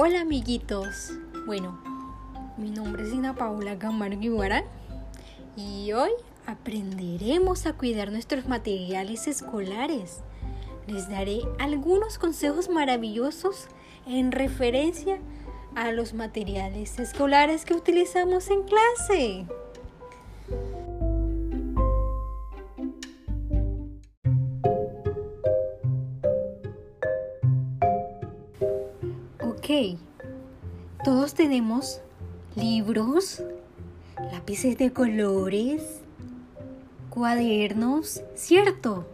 Hola amiguitos. Bueno, mi nombre es Ina Paula Camargo Guevara y hoy aprenderemos a cuidar nuestros materiales escolares. Les daré algunos consejos maravillosos en referencia a los materiales escolares que utilizamos en clase. Ok, todos tenemos libros, lápices de colores, cuadernos, ¿cierto?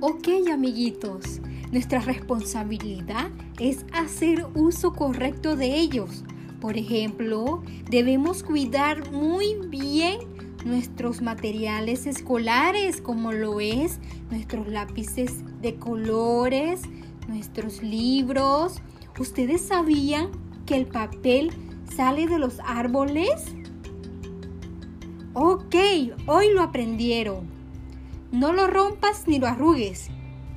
Ok, amiguitos, nuestra responsabilidad es hacer uso correcto de ellos por ejemplo, debemos cuidar muy bien nuestros materiales escolares, como lo es nuestros lápices de colores, nuestros libros. ¿Ustedes sabían que el papel sale de los árboles? Ok, hoy lo aprendieron. No lo rompas ni lo arrugues.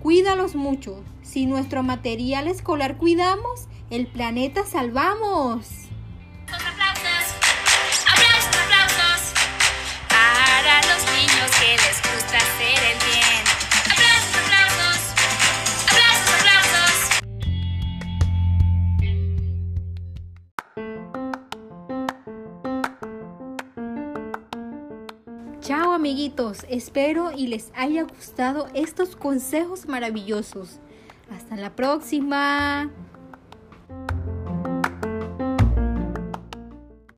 Cuídalos mucho. Si nuestro material escolar cuidamos, el planeta salvamos. Chao amiguitos, espero y les haya gustado estos consejos maravillosos. Hasta la próxima.